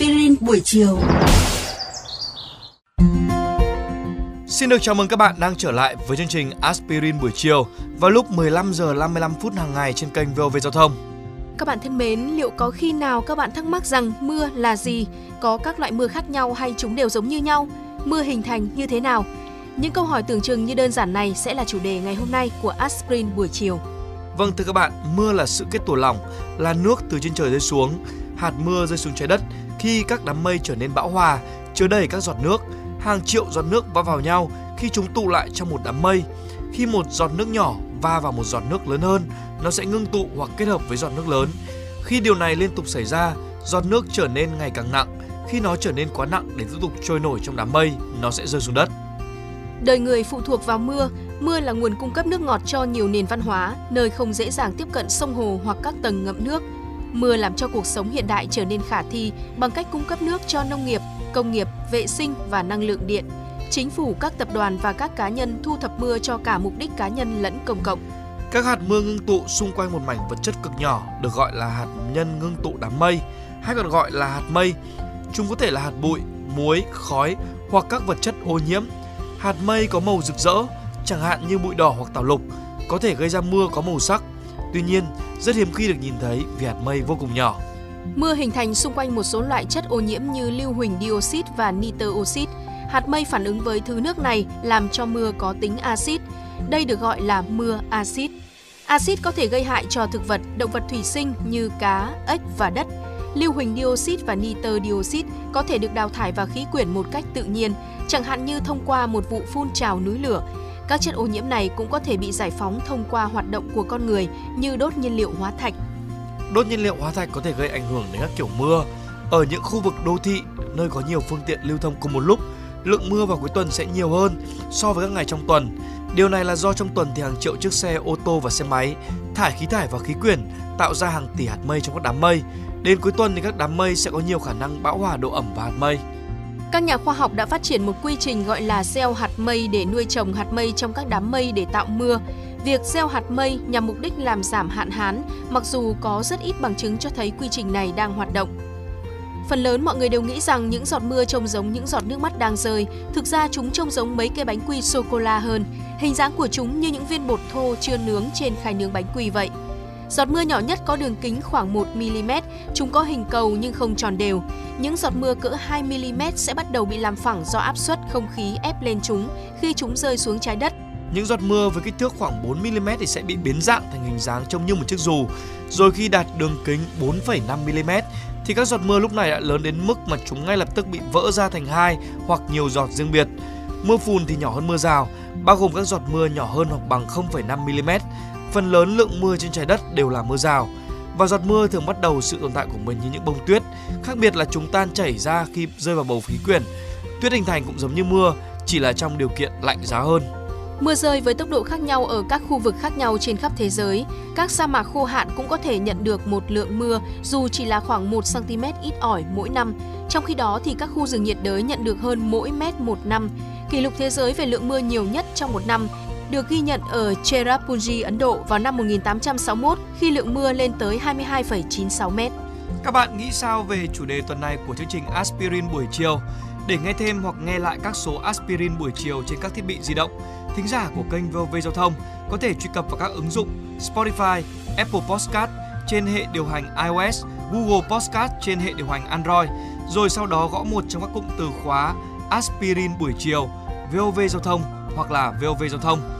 Aspirin buổi chiều. Xin được chào mừng các bạn đang trở lại với chương trình Aspirin buổi chiều vào lúc 15 giờ 55 phút hàng ngày trên kênh VOV Giao thông. Các bạn thân mến, liệu có khi nào các bạn thắc mắc rằng mưa là gì? Có các loại mưa khác nhau hay chúng đều giống như nhau? Mưa hình thành như thế nào? Những câu hỏi tưởng chừng như đơn giản này sẽ là chủ đề ngày hôm nay của Aspirin buổi chiều. Vâng thưa các bạn, mưa là sự kết tổ lỏng, là nước từ trên trời rơi xuống. Hạt mưa rơi xuống trái đất khi các đám mây trở nên bão hòa, chứa đầy các giọt nước. Hàng triệu giọt nước va vào nhau khi chúng tụ lại trong một đám mây. Khi một giọt nước nhỏ va vào một giọt nước lớn hơn, nó sẽ ngưng tụ hoặc kết hợp với giọt nước lớn. Khi điều này liên tục xảy ra, giọt nước trở nên ngày càng nặng. Khi nó trở nên quá nặng để tiếp tục trôi nổi trong đám mây, nó sẽ rơi xuống đất. Đời người phụ thuộc vào mưa, mưa là nguồn cung cấp nước ngọt cho nhiều nền văn hóa, nơi không dễ dàng tiếp cận sông hồ hoặc các tầng ngậm nước. Mưa làm cho cuộc sống hiện đại trở nên khả thi bằng cách cung cấp nước cho nông nghiệp, công nghiệp, vệ sinh và năng lượng điện. Chính phủ, các tập đoàn và các cá nhân thu thập mưa cho cả mục đích cá nhân lẫn công cộng. Các hạt mưa ngưng tụ xung quanh một mảnh vật chất cực nhỏ được gọi là hạt nhân ngưng tụ đám mây, hay còn gọi là hạt mây. Chúng có thể là hạt bụi, muối, khói hoặc các vật chất ô nhiễm. Hạt mây có màu rực rỡ, chẳng hạn như bụi đỏ hoặc tảo lục, có thể gây ra mưa có màu sắc. Tuy nhiên, rất hiếm khi được nhìn thấy vì hạt mây vô cùng nhỏ. Mưa hình thành xung quanh một số loại chất ô nhiễm như lưu huỳnh dioxide và nitơ oxit Hạt mây phản ứng với thứ nước này làm cho mưa có tính axit. Đây được gọi là mưa axit. Axit có thể gây hại cho thực vật, động vật thủy sinh như cá, ếch và đất. Lưu huỳnh dioxide và nitơ dioxide có thể được đào thải vào khí quyển một cách tự nhiên, chẳng hạn như thông qua một vụ phun trào núi lửa. Các chất ô nhiễm này cũng có thể bị giải phóng thông qua hoạt động của con người như đốt nhiên liệu hóa thạch. Đốt nhiên liệu hóa thạch có thể gây ảnh hưởng đến các kiểu mưa. Ở những khu vực đô thị, nơi có nhiều phương tiện lưu thông cùng một lúc, lượng mưa vào cuối tuần sẽ nhiều hơn so với các ngày trong tuần. Điều này là do trong tuần thì hàng triệu chiếc xe ô tô và xe máy thải khí thải vào khí quyển, tạo ra hàng tỷ hạt mây trong các đám mây. Đến cuối tuần thì các đám mây sẽ có nhiều khả năng bão hòa độ ẩm và hạt mây. Các nhà khoa học đã phát triển một quy trình gọi là gieo hạt mây để nuôi trồng hạt mây trong các đám mây để tạo mưa. Việc gieo hạt mây nhằm mục đích làm giảm hạn hán, mặc dù có rất ít bằng chứng cho thấy quy trình này đang hoạt động. Phần lớn mọi người đều nghĩ rằng những giọt mưa trông giống những giọt nước mắt đang rơi, thực ra chúng trông giống mấy cây bánh quy sô cô la hơn. Hình dáng của chúng như những viên bột thô chưa nướng trên khay nướng bánh quy vậy. Giọt mưa nhỏ nhất có đường kính khoảng 1 mm, chúng có hình cầu nhưng không tròn đều. Những giọt mưa cỡ 2 mm sẽ bắt đầu bị làm phẳng do áp suất không khí ép lên chúng khi chúng rơi xuống trái đất. Những giọt mưa với kích thước khoảng 4 mm thì sẽ bị biến dạng thành hình dáng trông như một chiếc dù. Rồi khi đạt đường kính 4,5 mm thì các giọt mưa lúc này đã lớn đến mức mà chúng ngay lập tức bị vỡ ra thành hai hoặc nhiều giọt riêng biệt. Mưa phùn thì nhỏ hơn mưa rào, bao gồm các giọt mưa nhỏ hơn hoặc bằng 0,5 mm. Phần lớn lượng mưa trên trái đất đều là mưa rào và giọt mưa thường bắt đầu sự tồn tại của mình như những bông tuyết, khác biệt là chúng tan chảy ra khi rơi vào bầu khí quyển. Tuyết hình thành cũng giống như mưa, chỉ là trong điều kiện lạnh giá hơn. Mưa rơi với tốc độ khác nhau ở các khu vực khác nhau trên khắp thế giới. Các sa mạc khô hạn cũng có thể nhận được một lượng mưa dù chỉ là khoảng 1 cm ít ỏi mỗi năm. Trong khi đó thì các khu rừng nhiệt đới nhận được hơn mỗi mét một năm. Kỷ lục thế giới về lượng mưa nhiều nhất trong một năm được ghi nhận ở Cherrapunji, Ấn Độ vào năm 1861 khi lượng mưa lên tới 22,96 mét. Các bạn nghĩ sao về chủ đề tuần này của chương trình Aspirin buổi chiều? Để nghe thêm hoặc nghe lại các số Aspirin buổi chiều trên các thiết bị di động, thính giả của kênh VOV Giao thông có thể truy cập vào các ứng dụng Spotify, Apple Podcast trên hệ điều hành iOS, Google Podcast trên hệ điều hành Android, rồi sau đó gõ một trong các cụm từ khóa Aspirin buổi chiều, VOV Giao thông hoặc là VOV Giao thông.